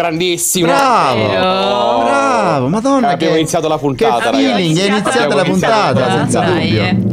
Grandissimo. Bravo, Vero. bravo, madonna. Abbiamo che- iniziato la puntata, Che feeling, ragazzi. è iniziata Abbiamo la iniziato la puntata, puntata. senza dubbio.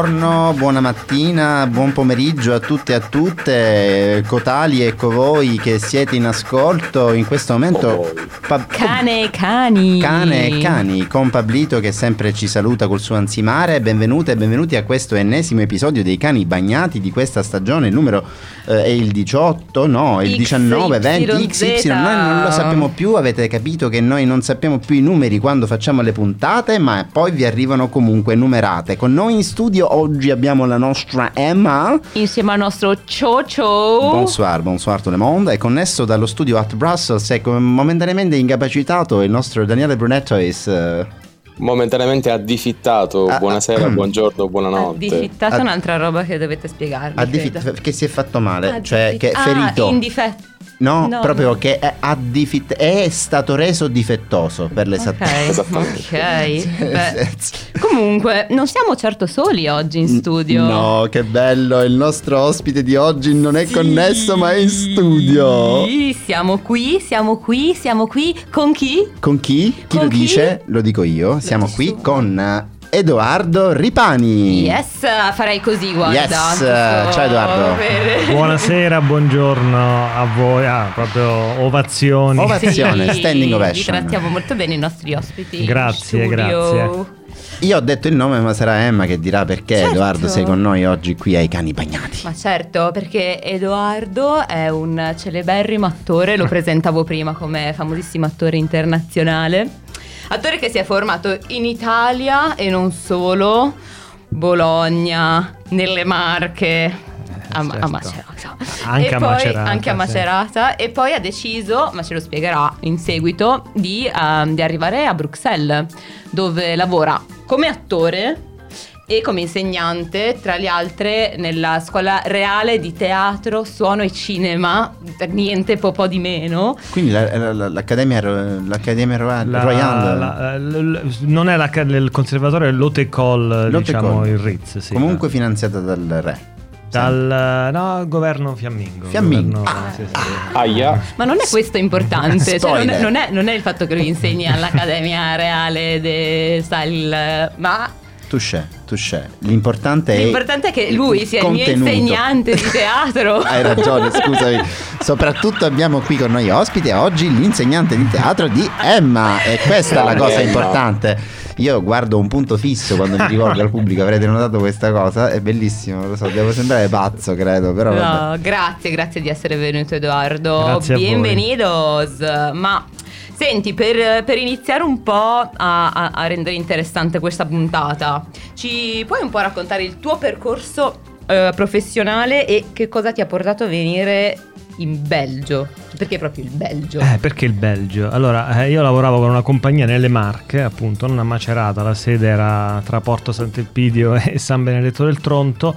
Buongiorno, buona mattina, buon pomeriggio a tutti e a tutte, cotali e covoi che siete in ascolto in questo momento. Pa- Cane e cani. Cane e cani, con Pablito che sempre ci saluta col suo ansimare. Benvenute e benvenuti a questo ennesimo episodio dei cani bagnati di questa stagione. Il numero eh, è il 18, no, il 19, 20, XY. Noi non lo sappiamo più. Avete capito che noi non sappiamo più i numeri quando facciamo le puntate, ma poi vi arrivano comunque numerate. Con noi in studio oggi abbiamo la nostra Emma. Insieme al nostro Ciocio. Bonsoir, bonsoir tout le monde. È connesso dallo studio at Brussels e com- momentaneamente incapacitato il nostro Daniele Brunetto is, eh, Momentaneamente addifittato. Ah, Buonasera, ah. buongiorno, buonanotte. Diffittata Ad- un'altra roba che dovete spiegarmi. credo. che si è fatto male, Ah, cioè che è ah, ferito. in difetto. No, no, proprio no. che è, ha diffi- è stato reso difettoso per l'esattezza. Ok, Esattamente. ok. Beh, comunque, non siamo certo soli oggi in studio. No, che bello, il nostro ospite di oggi non è connesso ma è in studio. Sì, siamo qui, siamo qui, siamo qui. Con chi? Con chi? Chi Con lo chi? dice? Lo dico io. Siamo dici qui tu. con Edoardo Ripani. Yes, farei così, guarda. Yes, ciao Edoardo. Buonasera, buongiorno a voi. Ah, proprio ovazioni. Ovazione. Sì, standing ovation. Li trattiamo molto bene i nostri ospiti. Grazie, grazie. Io ho detto il nome, ma sarà Emma che dirà perché Certo. Edoardo sei con noi oggi qui ai cani bagnati. Ma certo, perché Edoardo è un celeberrimo attore, lo presentavo prima come famosissimo attore internazionale. Attore che si è formato in Italia e non solo, Bologna, nelle Marche, a, a certo. Macerata. Anche a poi- Macerata, Anche a sì. Macerata. E poi ha deciso, ma ce lo spiegherà in seguito, di, ehm, di arrivare a Bruxelles, dove lavora come attore e come insegnante, tra le altre, nella scuola reale di teatro, suono e cinema, per niente po', po' di meno. Quindi la- la- la- l'Accademia, l'Accademia Ro- La- Royale. la- l- l- non è la, il conservatorio, è École, L'Haute diciamo il Ritz. Sì, comunque finanziata dal re. Dal no, governo fiammingo. Fiammingo. Governo- Ah, sì, sì. Aia. Ma non è questo importante, cioè non, è, non è- non è il fatto che lui insegni all'Accademia Reale de Style, ma Touché, touché. L'importante è. l'importante è che lui sia il mio contenuto. insegnante di teatro. Hai ragione, scusami. Soprattutto abbiamo qui con noi ospite oggi l'insegnante di teatro di Emma. E questa è la cosa importante. Io guardo un punto fisso quando mi rivolgo al pubblico, avrete notato questa cosa? È bellissimo, lo so, devo sembrare pazzo, credo, però vabbè. No, grazie, grazie di essere venuto Edoardo. Grazie a voi. Bienvenidos. Ma senti, per, per iniziare un po' a, a- a rendere interessante questa puntata, ci puoi un po' raccontare il tuo percorso eh, professionale e che cosa ti ha portato a venire in Belgio? Perché proprio il Belgio? Eh, perché il Belgio? Allora, eh, io lavoravo con una compagnia nelle Marche, appunto, non a Macerata, la sede era tra Porto Sant'Elpidio e San Benedetto del Tronto,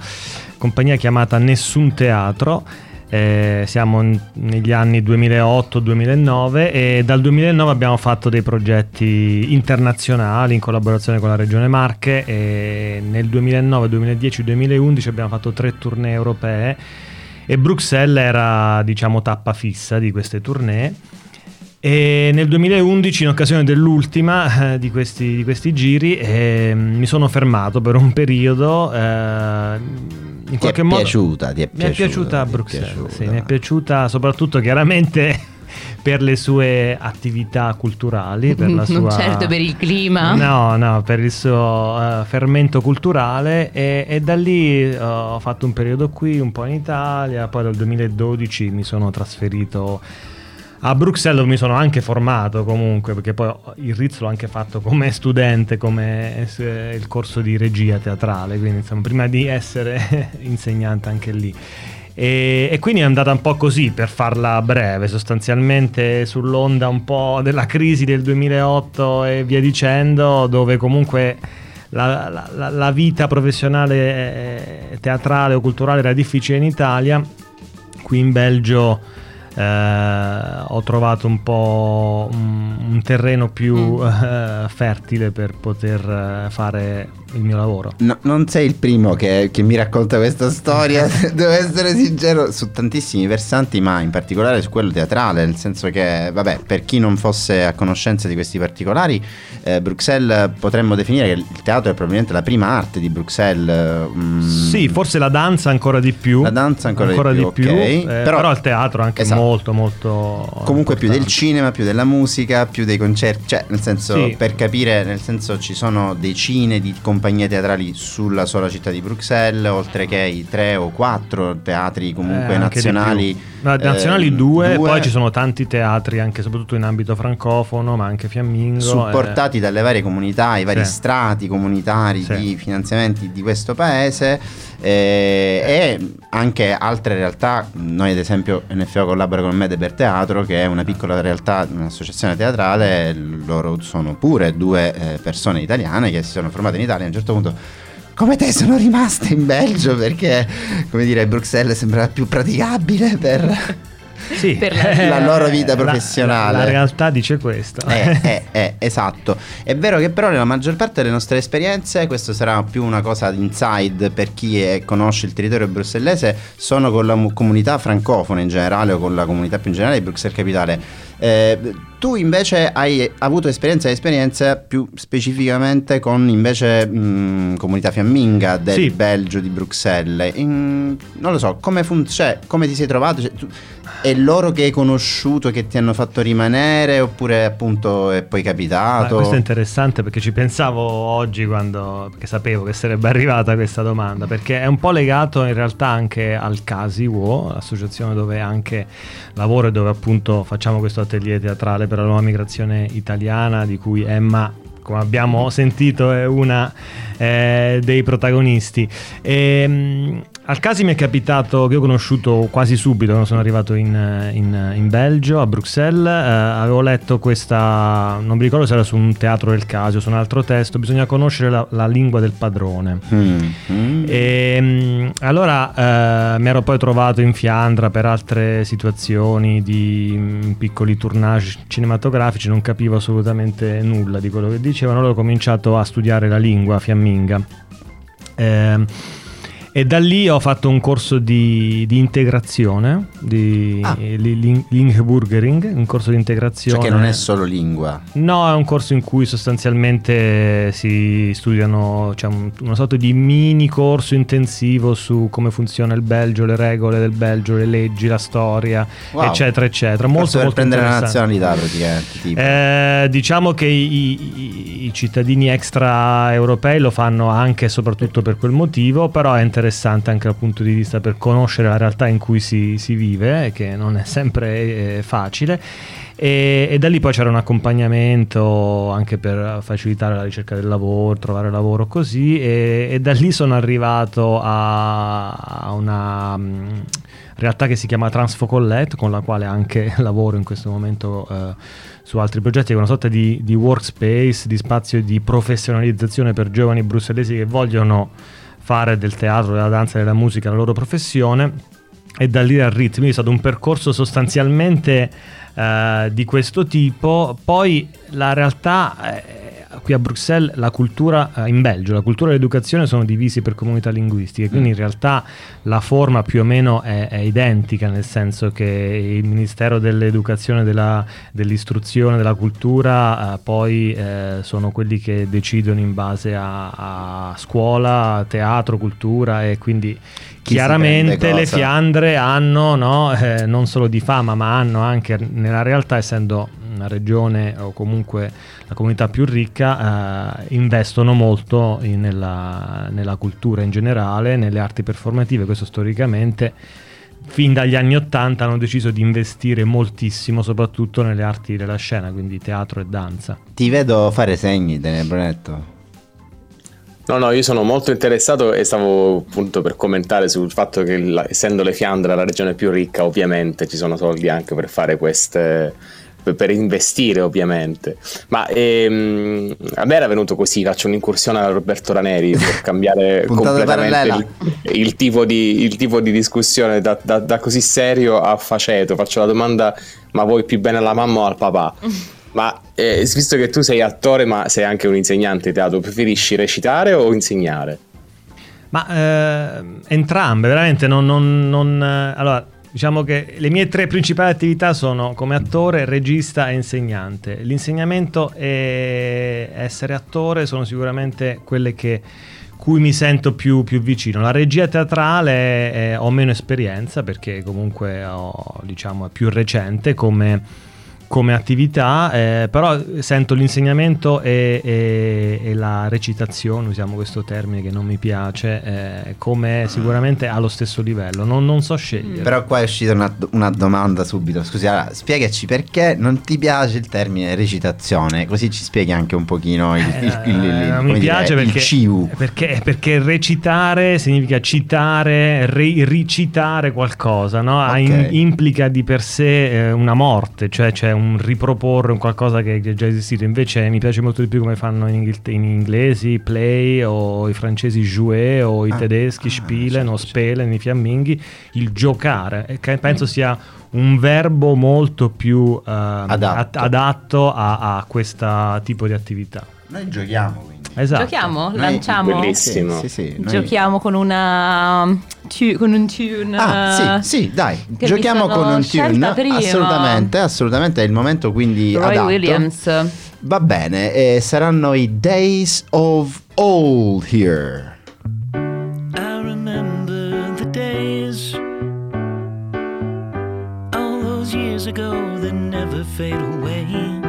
compagnia chiamata Nessun Teatro. Eh, siamo n- negli anni 2008-2009 e dal 2009 abbiamo fatto dei progetti internazionali in collaborazione con la Regione Marche e nel 2009, 2010, 2011 abbiamo fatto tre tournée europee e Bruxelles era diciamo tappa fissa di queste tournée. E nel 2011 in occasione dell'ultima eh, di, questi, di questi giri eh, mi sono fermato per un periodo eh, in qualche modo piaciuta, ti è mi è piaciuta, piaciuta a Bruxelles piaciuta. sì, mi è piaciuta soprattutto chiaramente per le sue attività culturali per la non sua certo per il clima. No, no, per il suo eh, fermento culturale e, e da lì eh, ho fatto un periodo qui, un po' in Italia, poi dal 2012 mi sono trasferito a Bruxelles dove mi sono anche formato comunque, perché poi il Ritz l'ho anche fatto come studente, come il corso di regia teatrale, quindi insomma prima di essere insegnante anche lì. E, e, quindi è andata un po' così per farla breve, sostanzialmente sull'onda un po' della crisi del 2008 e via dicendo, dove comunque la, la, la vita professionale eh, teatrale o culturale era difficile in Italia. Qui in Belgio eh, ho trovato un po' un, un terreno più mm. eh, fertile per poter eh, fare il mio lavoro. No, non sei il primo che, che, mi racconta questa storia, devo essere sincero, su tantissimi versanti, ma in particolare su quello teatrale, nel senso che, vabbè, per chi non fosse a conoscenza di questi particolari, eh, Bruxelles potremmo definire che il teatro è probabilmente la prima arte di Bruxelles. Mm. Sì, forse la danza ancora di più. La danza ancora, ancora di più, di più okay. eh, però, però, il teatro anche esatto. molto, molto... Comunque importante. più del cinema, più della musica, più dei concerti, cioè nel senso, sì. per capire, nel senso ci sono decine di compagnie compagnie teatrali sulla sola città di Bruxelles, oltre che i tre o quattro teatri comunque eh, nazionali. Ma, nazionali eh, due, due, poi ci sono tanti teatri anche soprattutto in ambito francofono, ma anche fiammingo. Supportati eh. dalle varie comunità, i vari sì. strati comunitari sì. di finanziamenti di questo paese eh, e anche altre realtà. Noi ad esempio NFO collabora con Medeber Teatro, che è una piccola realtà, un'associazione teatrale, loro sono pure due eh, persone italiane che si sono formate in Italia certo punto come te sono rimaste in Belgio perché come dire Bruxelles sembrava più praticabile per, sì, per la, la, loro vita professionale. La, la, la realtà dice questo. Eh, eh, eh, esatto. È vero che però nella maggior parte delle nostre esperienze, questo sarà più una cosa inside per chi è, conosce il territorio bruxellese, sono con la comunità francofona in generale o con la comunità più in generale di Bruxelles Capitale eh, tu invece hai avuto esperienza e esperienze più specificamente con invece mh, comunità fiamminga del sì. Belgio di Bruxelles. In, non lo so, come, fun- cioè, come ti sei trovato? Cioè, tu, è loro che hai conosciuto che ti hanno fatto rimanere oppure appunto è poi capitato? Ah, questo è interessante perché ci pensavo oggi quando perché sapevo che sarebbe arrivata questa domanda perché è un po' legato in realtà anche al CASIWO, l'associazione dove anche lavoro e dove appunto facciamo questo atelier teatrale per la nuova migrazione italiana di cui Emma come abbiamo sentito è una eh, dei protagonisti. E, ehm, al caso mi è capitato che ho conosciuto quasi subito quando sono arrivato in, in, in Belgio, a Bruxelles, eh, avevo letto questa, non mi ricordo se era su un teatro del caso o su un altro testo, bisogna conoscere la, la lingua del padrone. Mm. Mm. E, ehm, allora eh, mi ero poi trovato in Fiandra per altre situazioni di mm, piccoli tournage cinematografici, non capivo assolutamente nulla di quello che dicevano, allora ho cominciato a studiare la lingua fiamminga. Eh, e da lì ho fatto un corso di, di integrazione, di ah. Lingburgering, un corso di integrazione. Cioè che non è solo lingua. No, è un corso in cui sostanzialmente si studiano, cioè un, una sorta di mini corso intensivo su come funziona il Belgio, le regole del Belgio, le leggi, la storia, wow. eccetera, eccetera. Molto, per molto prendere la nazionalità praticamente. Eh, diciamo che i, i, i cittadini extraeuropei lo fanno anche e soprattutto per quel motivo, però è interessante interessante anche dal punto di vista per conoscere la realtà in cui si, si vive, che non è sempre eh, facile. E, e, da lì poi c'era un accompagnamento anche per facilitare la ricerca del lavoro, trovare lavoro così e, e da lì sono arrivato a, a una um, realtà che si chiama Transfocollet con la quale anche lavoro in questo momento uh, su altri progetti, è una sorta di, di workspace, di spazio di professionalizzazione per giovani brussellesi che vogliono fare del teatro, della danza e della musica la loro professione e da lì al ritmo. È stato un percorso sostanzialmente eh, di questo tipo. Poi la realtà eh, qui a Bruxelles la cultura, eh, in Belgio, la cultura e l'educazione sono divisi per comunità linguistiche, quindi in mm. realtà la forma più o meno è, è identica, nel senso che il Ministero dell'Educazione, della, dell'Istruzione, della Cultura eh, poi eh, sono quelli che decidono in base a, a scuola, teatro, cultura e quindi chiaramente le Fiandre hanno no, eh, non solo di fama ma hanno anche nella realtà essendo una regione o comunque la comunità più ricca eh, investono molto in, nella, nella cultura in generale, nelle arti performative, questo storicamente fin dagli anni Ottanta hanno deciso di investire moltissimo, soprattutto nelle arti della scena, quindi teatro e danza. Ti vedo fare segni, Daniele Brunetto. No, no, io sono molto interessato e stavo appunto per commentare sul fatto che essendo le Fiandre la regione più ricca, ovviamente ci sono soldi anche per fare queste per investire ovviamente. Ma ehm, a me era venuto così faccio un'incursione a Roberto Raneri per cambiare completamente il, il, tipo di, il, tipo di, discussione da, da, da, così serio a faceto. Faccio la domanda ma vuoi più bene alla mamma o al papà? Ma eh, visto che tu sei attore ma sei anche un insegnante di teatro preferisci recitare o insegnare? Ma eh, entrambe, veramente non, non, non eh, allora Diciamo che le mie tre principali attività sono come attore, regista e insegnante. L'insegnamento e essere attore sono sicuramente quelle che cui mi sento più, più vicino. La regia teatrale eh, ho meno esperienza perché comunque ho, diciamo, è più recente come come attività, eh, però sento l'insegnamento e, e, e, la recitazione, usiamo questo termine che non mi piace, eh, come sicuramente allo stesso livello, non, non, so scegliere. Però qua è uscita una, una domanda subito, scusi, allora, spiegaci perché non ti piace il termine recitazione, così ci spieghi anche un pochino il, il, il, il eh, mi piace dire, perché, perché, perché, recitare significa citare, ri, ricitare qualcosa, no? okay. in, implica di per sé eh, una morte, cioè c'è un riproporre un qualcosa che è già esistito. Invece mi piace molto di più come fanno in, Inghil- in inglesi play o i francesi jouer o i ah, tedeschi ah, spielen o spelen, i fiamminghi, il giocare. Che penso sia un verbo molto più uh, adatto, adatto a, a questo tipo di attività. Noi giochiamo quindi. Esatto. Giochiamo? Noi, Lanciamo? Bellissimo. Sì, sì, noi... Giochiamo con una tu, con un tune. Ah, sì, sì, dai. Giochiamo con un tune. Prima. Assolutamente, assolutamente è il momento quindi Roy adatto. Williams. Va bene, eh, saranno i Days of Old here. I remember the days all those years ago that never fade away.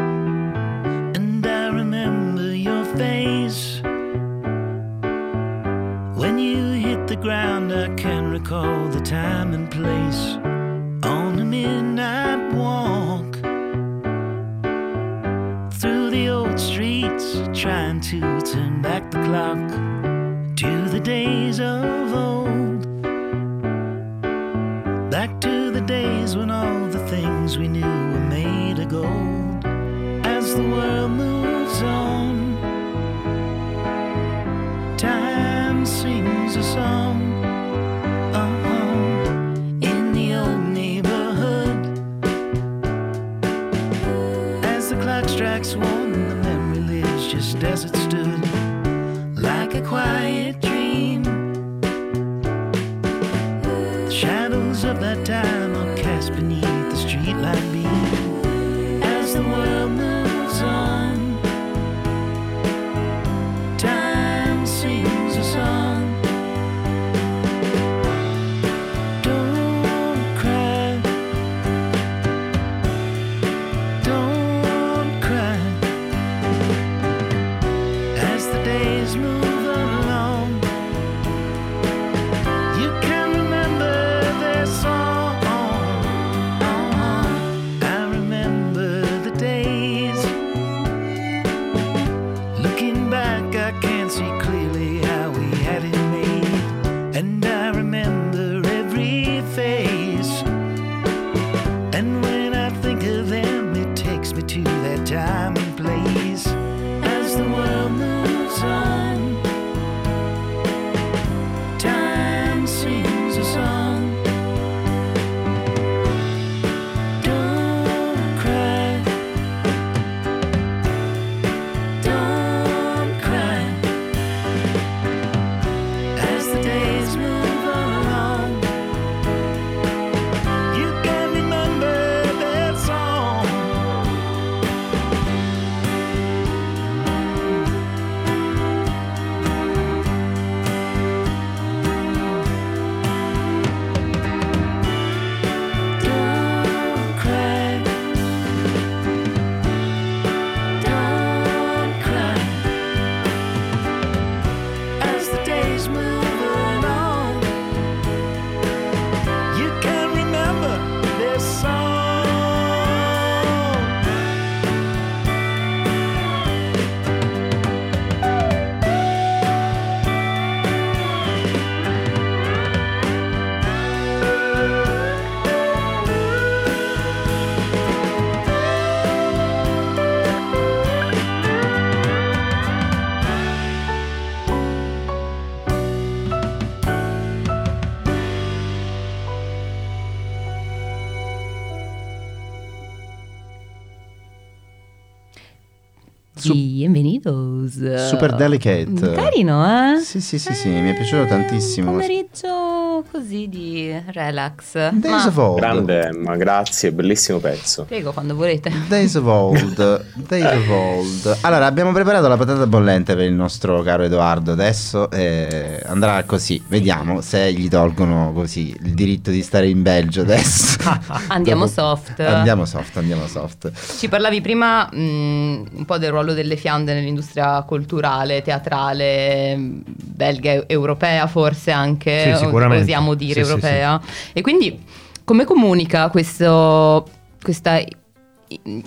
Su- Bienvenidos. Super delicate. Mm, Carino, eh? Sì, sì, sì, sì, mi è piaciuto tantissimo. Pomeriggio così di relax. Days Ma of Old. Grande, ma grazie, bellissimo pezzo. prego quando volete. Days of Old. Days of Old. Allora, abbiamo preparato la patata bollente per il nostro caro Edoardo. Adesso eh, andrà così. Vediamo se gli tolgono così il diritto di stare in Belgio adesso. Andiamo Dopo- soft. Andiamo soft, andiamo soft. Ci parlavi prima mh, un po' del ruolo delle fiande nell'industria culturale, teatrale, belga, e- europea forse anche, Sì, sicuramente. Osiamo dire Sì, sì, europea. E quindi come comunica questo, questa,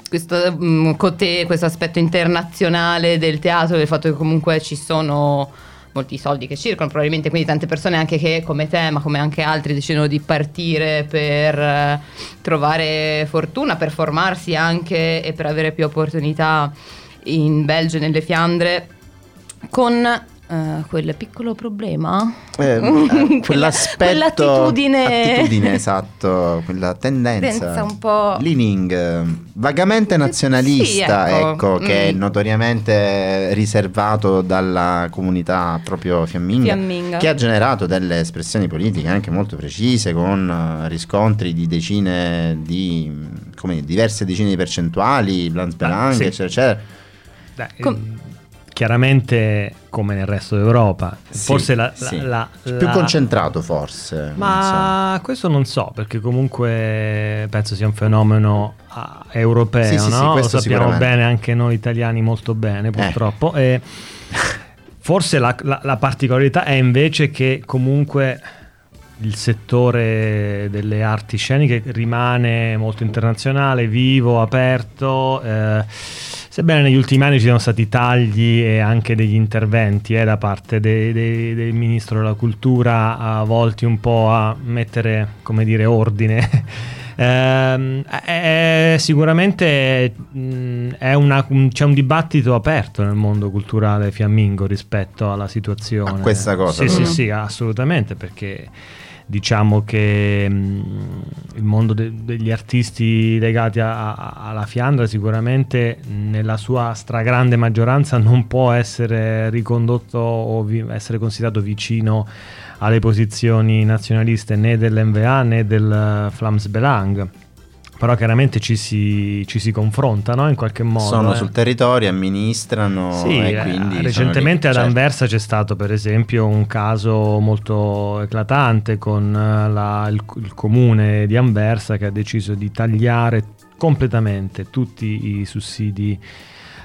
questo, mh, cote- questo aspetto internazionale del teatro, del fatto che comunque ci sono molti soldi che circolano, probabilmente quindi tante persone anche che come te, ma come anche altri decidono di partire per eh, trovare fortuna, per formarsi anche e per avere più opportunità in Belgio e nelle Fiandre con eh, quel piccolo problema. Eh, eh, quell'attitudine. attitudine, esatto quella tendenza Tendenza un po'- leaning vagamente nazionalista Sì, ecco. ecco, che è Mm. notoriamente riservato dalla comunità proprio fiamminga, Fiamminga. che ha generato delle espressioni politiche anche molto precise con eh, riscontri di decine di come diverse decine di percentuali Blanc Belang sì. eccetera eccetera Dai, Com- ehm, chiaramente come nel resto d'Europa, Sì, forse la, la- sì. la- più la- concentrato forse non so. Ma questo non so, perché comunque penso sia un fenomeno ah, europeo, Sì, sì, sì, no? Lo sappiamo bene anche noi italiani molto bene, purtroppo. E forse la, la- la particolarità è invece che comunque il settore delle arti sceniche rimane molto internazionale, vivo, aperto. eh, sebbene negli ultimi anni ci siano stati tagli e anche degli interventi eh, da parte dei- dei- del ministro della cultura, a volti un po' a mettere, come dire, ordine. Ehm, è- sicuramente mh, è una- un- c'è un dibattito aperto nel mondo culturale fiammingo rispetto alla situazione. A questa cosa, Sì, sì, sì, assolutamente, perché diciamo che mh, il mondo de- degli artisti legati a- a- alla Fiandra sicuramente nella sua stragrande maggioranza non può essere ricondotto o vi- essere considerato vicino alle posizioni nazionaliste né dell'NVA né del eh, Flams Belang. Però chiaramente ci si, ci si confronta no? in qualche modo. sono eh. sul territorio, amministrano Sì, e eh, quindi recentemente lì, ad certo. Anversa c'è stato per esempio un caso molto eclatante con eh, la- il, il comune di Anversa che ha deciso di tagliare completamente tutti i sussidi,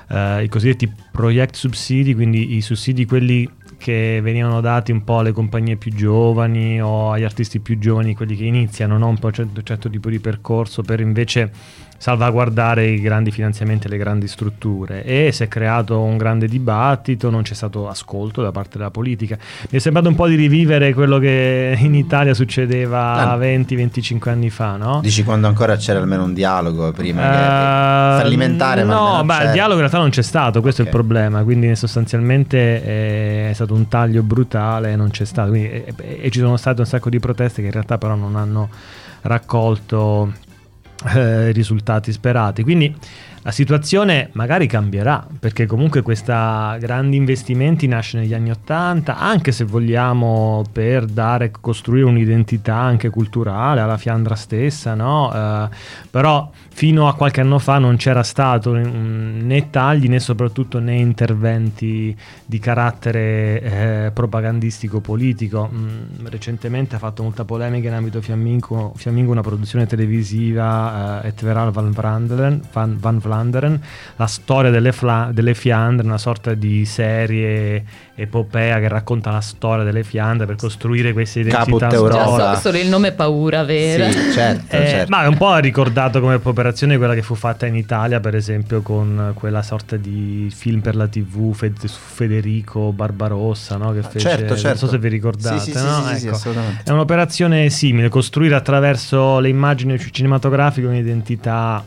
eh, i cosiddetti project sussidi, quindi i sussidi quelli che venivano dati un po' alle compagnie più giovani o agli artisti più giovani, quelli che iniziano no? un po' un certo, certo tipo di percorso per invece salvaguardare i grandi finanziamenti e le grandi strutture e si è creato un grande dibattito, non c'è stato ascolto da parte della politica. Mi è sembrato un po' di rivivere quello che in Italia succedeva Ah. 20-25 anni fa, no? Dici quando ancora c'era almeno un dialogo prima che Eh, fallimentare ma no, c'era. il dialogo in realtà non c'è stato, questo Ok. è il problema, quindi sostanzialmente eh, è stato un taglio brutale e non c'è stato, quindi, e, e- e ci sono state un sacco di proteste che in realtà però non hanno raccolto eh, risultati sperati. Quindi la situazione magari cambierà, perché comunque questi grandi investimenti nasce negli anni Ottanta, anche se vogliamo per dare, costruire un'identità anche culturale alla Fiandra stessa, no? Eh, però fino a qualche anno fa non c'era stato mm, né tagli né soprattutto né interventi di carattere eh, propagandistico politico. Mm, recentemente ha fatto molta polemica in ambito fiammingo, fiammingo una produzione televisiva eh, Et Verhaal van Vlaanderen, van, van Vlaanderen, la storia delle, Fla- delle Fiandre, una sorta di serie epopea che racconta la storia delle Fiandre per costruire queste identità storiche. so- solo il nome è paura vera. Sì, certo, Eh, certo. Ma è un po' ricordato come operazione quella che fu fatta in Italia, per esempio, con quella sorta di film per la TV Fe- su Federico Barbarossa, no? Che fece, certo, certo. Non so se vi ricordate, Sì, sì, no? sì, Ecco. assolutamente. È un'operazione simile, costruire attraverso le immagini cinematografiche un'identità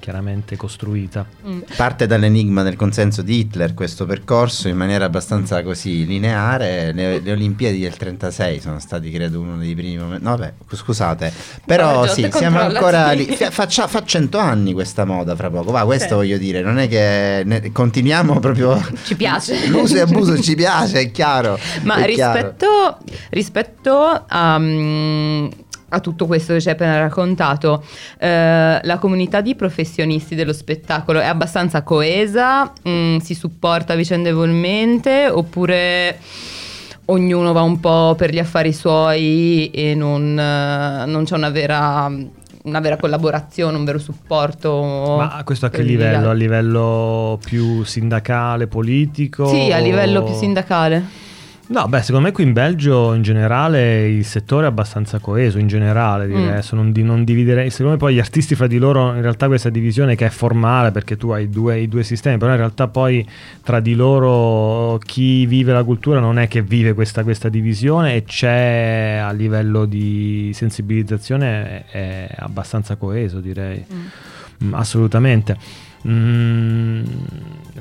chiaramente costruita. Mm. Parte dall'enigma del consenso di Hitler questo percorso in maniera abbastanza così lineare. Le, le Olimpiadi del 36 sono stati credo uno dei primi momenti. No, vabbè, scusate. Però Guarda, sì, siamo ancora lì. Fa, faccia- fa 100 anni questa moda fra poco. Va, questo Sì. voglio dire, non è che ne- continuiamo proprio Ci piace. L'uso e abuso ci piace, è chiaro. Ma è chiaro. rispetto, rispetto a, mm, a tutto questo che ci hai appena raccontato, eh, la comunità di professionisti dello spettacolo è abbastanza coesa, Mm, si supporta vicendevolmente oppure ognuno va un po' per gli affari suoi e non, eh, non c'è una vera, una vera collaborazione, un vero supporto? Ma questo a che gli livello? A altri? livello più sindacale, politico? Sì, a livello più sindacale. No, beh, secondo me qui in Belgio in generale il settore è abbastanza coeso, in generale direi, Mm. adesso non, di- non dividerei, secondo me poi gli artisti fra di loro in realtà questa divisione che è formale perché tu hai due, i due sistemi, però in realtà poi tra di loro chi vive la cultura non è che vive questa, questa divisione e c'è a livello di sensibilizzazione è, è abbastanza coeso direi. Mm, assolutamente. Mm,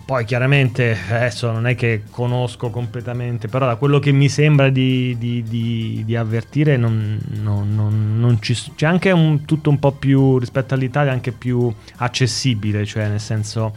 poi chiaramente adesso non è che conosco completamente, però da quello che mi sembra di, di- di- di avvertire non, non- non- non ci c'è anche un, tutto un po' più rispetto all'Italia, anche più accessibile, cioè nel senso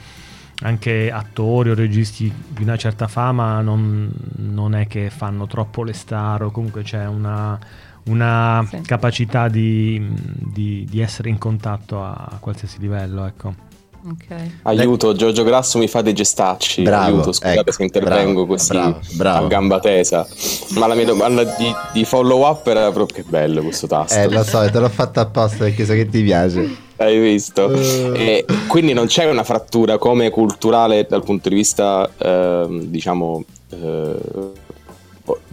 anche attori o registi di una certa fama non, non è che fanno troppo le star o comunque c'è una, una Sì. capacità di, di- di essere in contatto a qualsiasi livello, ecco. Ok. Aiuto, Giorgio Grasso mi fa dei gestacci. Bravo, Aiuto, scusate ecco, se intervengo bravo, così bravo, bravo. a gamba tesa. Ma la mia domanda di, di follow up era proprio che bello questo tasto. Eh, lo so, te l'ho fatto apposta perché so che ti piace. Hai visto? Eh. E quindi non c'è una frattura come culturale dal punto di vista, ehm, diciamo, eh,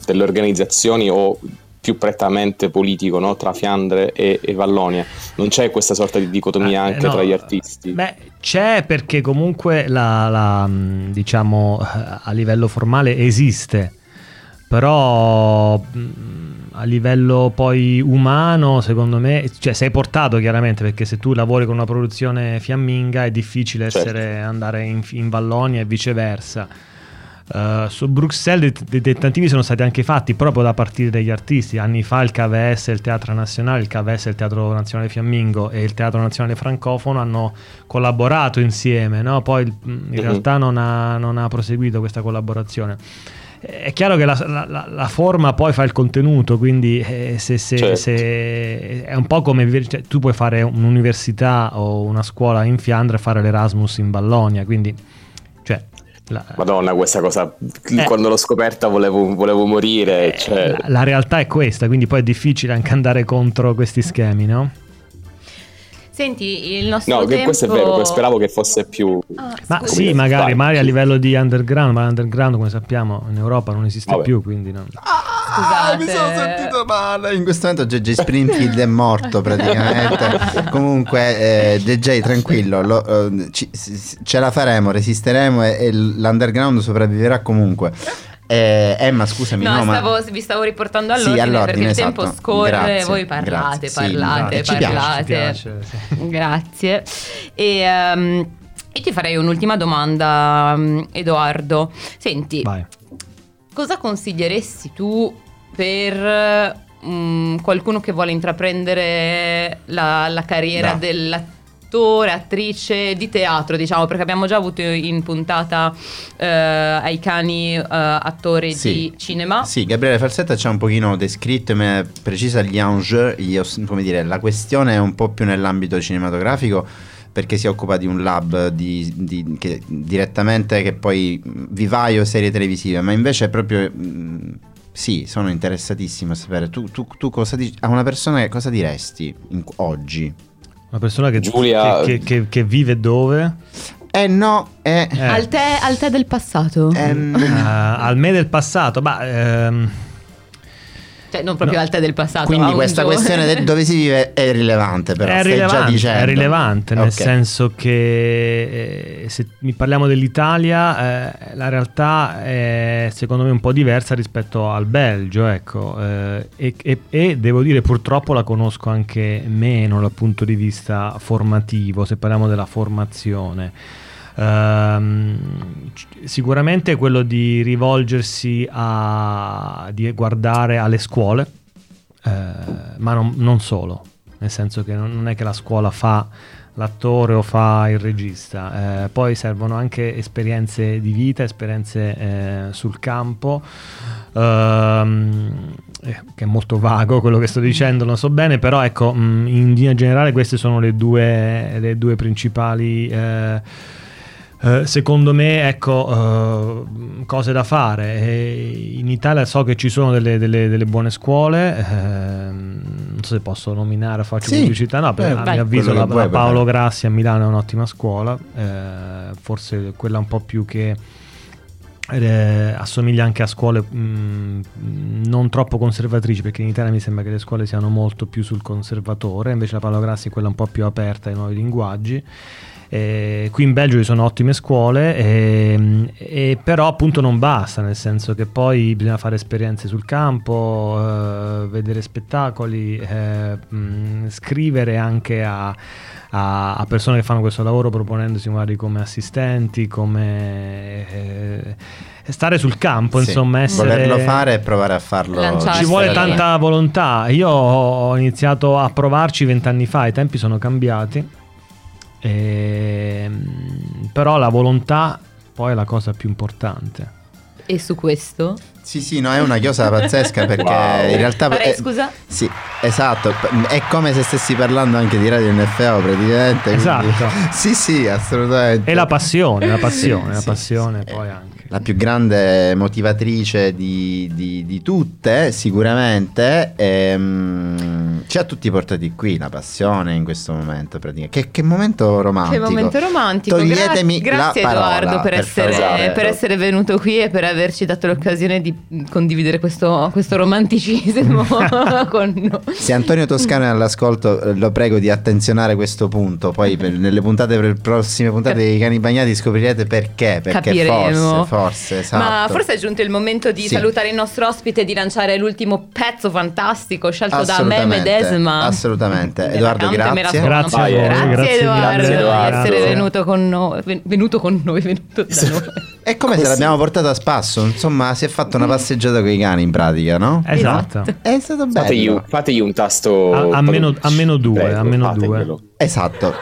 delle organizzazioni o più prettamente politico no? tra Fiandre e, e Vallonia. Non c'è questa sorta di dicotomia Eh, anche no, tra gli artisti. Beh, c'è perché comunque la, la, diciamo a livello formale esiste, però mh, a livello poi umano, secondo me, cioè sei portato chiaramente perché se tu lavori con una produzione fiamminga è difficile Certo. essere, andare in, in Vallonia e viceversa. Uh, su Bruxelles dei, tentativi sono stati anche fatti proprio da partire dagli artisti. Anni fa il KVS il Teatro Nazionale, il KVS il Teatro Nazionale Fiammingo e il Teatro Nazionale Francofono hanno collaborato insieme, no? poi il- in Mhm. realtà non ha, non ha proseguito questa collaborazione. È chiaro che la, la- la- forma poi fa il contenuto, quindi eh, se, se- Certo. se- è un po' come cioè, tu puoi fare un'università o una scuola in Fiandre e fare l'Erasmus in Vallonia, quindi la- Madonna, questa cosa, Eh. quando l'ho scoperta volevo, volevo morire. Cioè, la, la realtà è questa, quindi poi è difficile anche andare contro questi schemi, no? Senti, il nostro no, che tempo... questo è vero, speravo che fosse più... Ah, Ma sì, magari, magari a livello di underground, ma l'underground, come sappiamo, in Europa non esiste Vabbè. più, quindi no. Ah, mi sono sentito male. In questo momento JJ Springfield è morto praticamente. Comunque, eh, JJ, tranquillo, lo- eh, ci- ce la faremo, resisteremo e, e l'underground sopravviverà comunque. Eh, Emma, scusami, No, no, ma- stavo- vi stavo riportando Sì, all'ordine all'ordine, perché il tempo esatto. scorre, Grazie, voi parlate, grazie, sì, parlate, piace, parlate. ci piace, sì. Grazie. E, ehm, io ti farei un'ultima domanda, mm, Edoardo. Senti, Vai. cosa consiglieresti tu per mm, qualcuno che vuole intraprendere la, la carriera No. dell'attore, attrice di teatro, diciamo, perché abbiamo già avuto in puntata eh, ai cani eh, attori Sì. di cinema. Sì, Gabriele Falsetta ci ha un pochino descritto, ma precisa gli enjeux, gli come dire, la questione è un po' più nell'ambito cinematografico perché si occupa di un lab di, di- che, direttamente che poi vivaio serie televisive, ma invece proprio mh, sì, sono interessatissimo a sapere tu, tu- tu cosa dici a una persona che cosa diresti in- oggi? Una persona che, Giulia- che, che- che- vive dove? Eh no, è Eh. Al, tè, al tè del passato. Eh, al me del passato, ma ehm, Cioè, non proprio No. al del passato. Quindi questa questione del dove si vive è rilevante, però è stai già rilevante, dicendo. è rilevante, nel Ok. senso che eh, se mi parliamo dell'Italia, eh, la realtà è secondo me un po' diversa rispetto al Belgio, ecco, eh, e, e- e devo dire purtroppo la conosco anche meno dal punto di vista formativo, se parliamo della formazione. Ehm, sicuramente quello di rivolgersi a di guardare alle scuole, eh, ma non, non solo, nel senso che non, non è che la scuola fa l'attore o fa il regista, eh, poi servono anche esperienze di vita, esperienze eh, sul campo, ehm, eh, che è molto vago quello che sto dicendo, lo so bene, però ecco, mh, in linea generale queste sono le due, le due principali... eh, eh, secondo me, ecco, eh, cose da fare. E in Italia so che ci sono delle, delle- delle buone scuole, ehm, non so se posso nominare, faccio Sì. pubblicità, no, per- Eh, a vai. mio avviso la, vuoi, la Paolo. Grassi a Milano è un'ottima scuola, eh, forse quella un po' più che eh, assomiglia anche a scuole mh, non troppo conservatrici perché in Italia mi sembra che le scuole siano molto più sul conservatore invece la Paolo Grassi è quella un po' più aperta ai nuovi linguaggi. Eh, qui in Belgio ci sono ottime scuole ehm, e però appunto non basta nel senso che poi bisogna fare esperienze sul campo eh, vedere spettacoli eh, mh, scrivere anche a, a- a persone che fanno questo lavoro proponendosi magari come assistenti, come eh, stare sul campo, Sì, insomma, essere... Volerlo fare e provare a farlo. Lanciarsi. Ci vuole tanta volontà. Io ho iniziato a provarci vent'anni fa, i tempi sono cambiati, ehm, però la volontà poi è la cosa più importante. E su questo? Sì, sì, no, è una chiosa pazzesca perché Wow. in realtà... Farei, eh, scusa? Sì, esatto, è come se stessi parlando anche di Radio NFO praticamente. quindi- Esatto. Sì, sì, assolutamente. E la passione, la passione, la Sì, passione sì, poi eh, anche. La più grande motivatrice di, di- di tutte, sicuramente, ehm, ci ha tutti portati qui la passione in questo momento. praticamente. Che, che momento romantico. Che momento romantico. Toglietemi Gra- grazie la parola, Edoardo per, per essere, per essere venuto qui e per averci dato l'occasione di condividere questo, questo romanticismo con noi. Se Antonio Toscano è all'ascolto, lo prego di attenzionare questo punto. Poi per- nelle puntate, per le prossime puntate dei cani bagnati scoprirete perché. Perché Capiremo. forse, forse, esatto. Ma forse è giunto il momento di Sì. salutare il nostro ospite e di lanciare l'ultimo pezzo fantastico scelto da me Assolutamente, medesima. assolutamente. Edoardo, grazie. Grazie a voi, grazie, grazie Edoardo, mille. di Edoardo. essere venuto con noi. ven- Venuto con noi, venuto da noi. È come se l'abbiamo portato a spasso. Insomma, si è fatto una passeggiata con i cani in pratica, no? Esatto. È stato bello. Fategli, un- fategli un tasto. A- a meno- a meno due, Prego, a meno due. Esatto.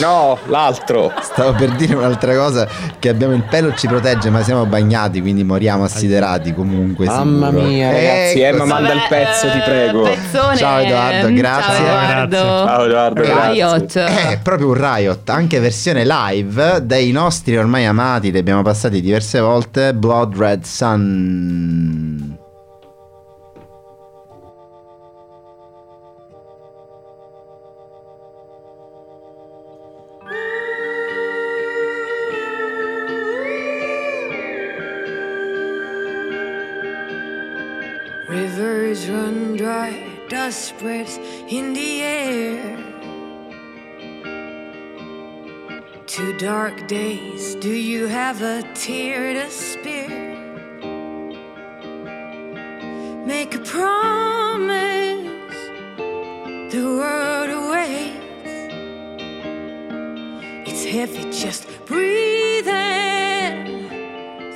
No, l'altro. Stavo per dire un'altra cosa che abbiamo il pelo ci protegge, ma siamo bagnati, quindi moriamo assiderati comunque. Mamma sicuro. mia, ragazzi, Ecco, Emma, manda il pezzo, ti prego. eh, pezzone. Ciao, Edoardo, grazie. Ciao Edoardo. Grazie. Ciao, Edoardo. Riot. È proprio un riot, anche versione live dei nostri ormai amati, li abbiamo passati diverse volte. Blood Red Sun. Rivers run dry, dust spreads in the air. Two dark days, do you have a tear to spare? Make a promise, the world awaits. It's heavy just breathing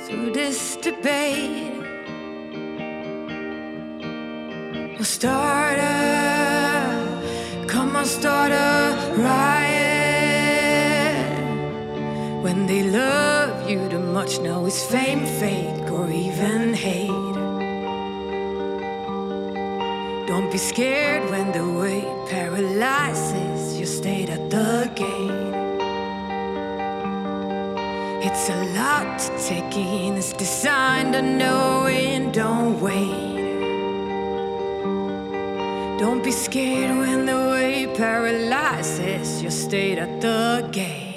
through this debate. Well, come on, start a riot. When they love you too much, now it's fame fake or even hate? Don't be scared when the weight paralyzes your state at the gate. It's a lot to take in, it's designed to know and don't wait. Don't be scared when the weight paralyzes your state at the gate.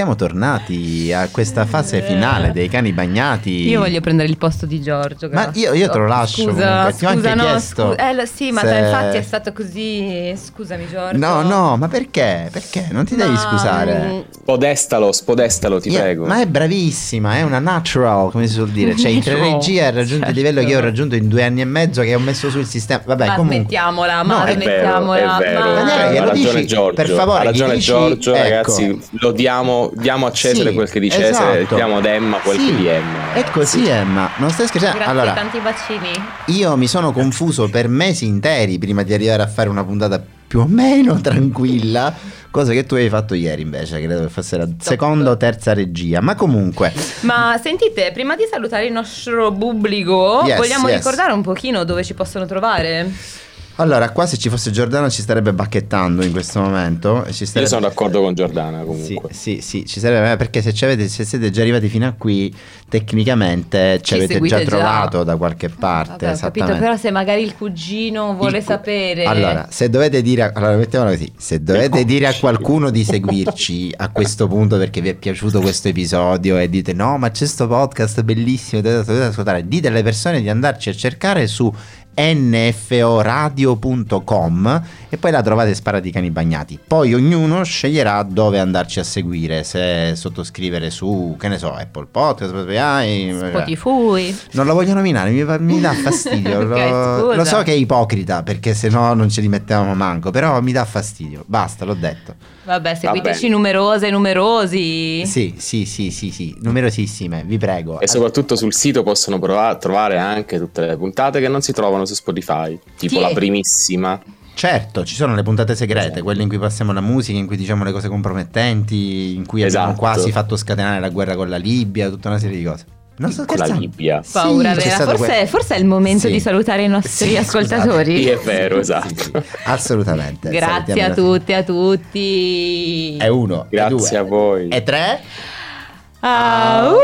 Siamo tornati a questa fase finale dei cani bagnati. Io voglio prendere il posto di Giorgio. Ma io- io te lo lascio Scusa, comunque, ti ho scusa, anche no, chiesto scu- eh, lo- sì, ma se- infatti è stato così. Scusami, Giorgio. No, no, ma perché? Perché? Non ti devi Ma, scusare. mm, Spodestalo, spodestalo, ti Io- prego. Ma è bravissima, è una natural, come si suol dire. Cioè, in tre regie ha raggiunto il certo. livello che io ho raggiunto in due anni e mezzo, che ho messo sul sistema. Vabbè, ma comunque. smettiamola, No, ma è È vero, smettiamola. è vero. ma- glielo ragione dici? Giorgio. Per favore, ha ragione dici- Giorgio, ecco. ragazzi. Lo diamo, diamo a Cesare Sì, quel che di Cesare, esatto. diamo ad Emma quel Sì, che di Emma. È così, Emma. Non stai scherzando? Grazie, allora, tanti bacini. io mi sono confuso per mesi interi prima di arrivare a fare una puntata più o meno tranquilla. Cosa che tu hai fatto ieri invece, credo che fosse la seconda o terza regia. Ma comunque, Ma sentite, prima di salutare il nostro pubblico, Yes, vogliamo yes. ricordare un pochino dove ci possono trovare? Allora, qua se ci fosse Giordano ci starebbe bacchettando in questo momento. e Ci Io starebbe... sono d'accordo con Giordana Sì, comunque. sì, sì, ci sarebbe perché se, ci avete, se siete già arrivati fino a qui, tecnicamente ci, Ci avete già già. trovato da qualche parte. Vabbè, ho capito, però se magari il cugino vuole Il cu- sapere. Allora, se dovete dire, a- allora mettiamola così, se dovete dire a qualcuno di seguirci a questo punto perché vi è piaciuto questo episodio e dite no, ma c'è sto podcast bellissimo, dovete ascoltare, dite alle persone di andarci a cercare su nforadio.com e poi la trovate sparati i cani bagnati. Poi ognuno sceglierà dove andarci a seguire, se sottoscrivere su, che ne so, Apple Podcast, Spotify, Spotify. non lo voglio nominare, mi, mi dà fastidio. Ok, lo, lo so che è ipocrita perché se no non ce li mettevamo manco, però mi dà fastidio. Basta, l'ho detto. Vabbè, seguiteci bene. numerose numerosi. Sì, sì, sì, sì, sì, numerosissime, vi prego. E soprattutto sul sito possono prova- trovare anche tutte le puntate che non si trovano su Spotify, tipo Sì. la primissima. Certo, ci sono le puntate segrete, Esatto. quelle in cui passiamo la musica, in cui diciamo le cose compromettenti, in cui abbiamo Esatto. quasi fatto scatenare la guerra con la Libia, tutta una serie di cose. Non sto Con la scherzando. Libia. Sì, Paura c'è vera. Forse, quel- forse è il momento Sì. di salutare i nostri Sì, ascoltatori. Sì, è vero, esatto. Assolutamente. Grazie a tutti, a tutti. È uno, è Grazie due, a voi. E tre? Au!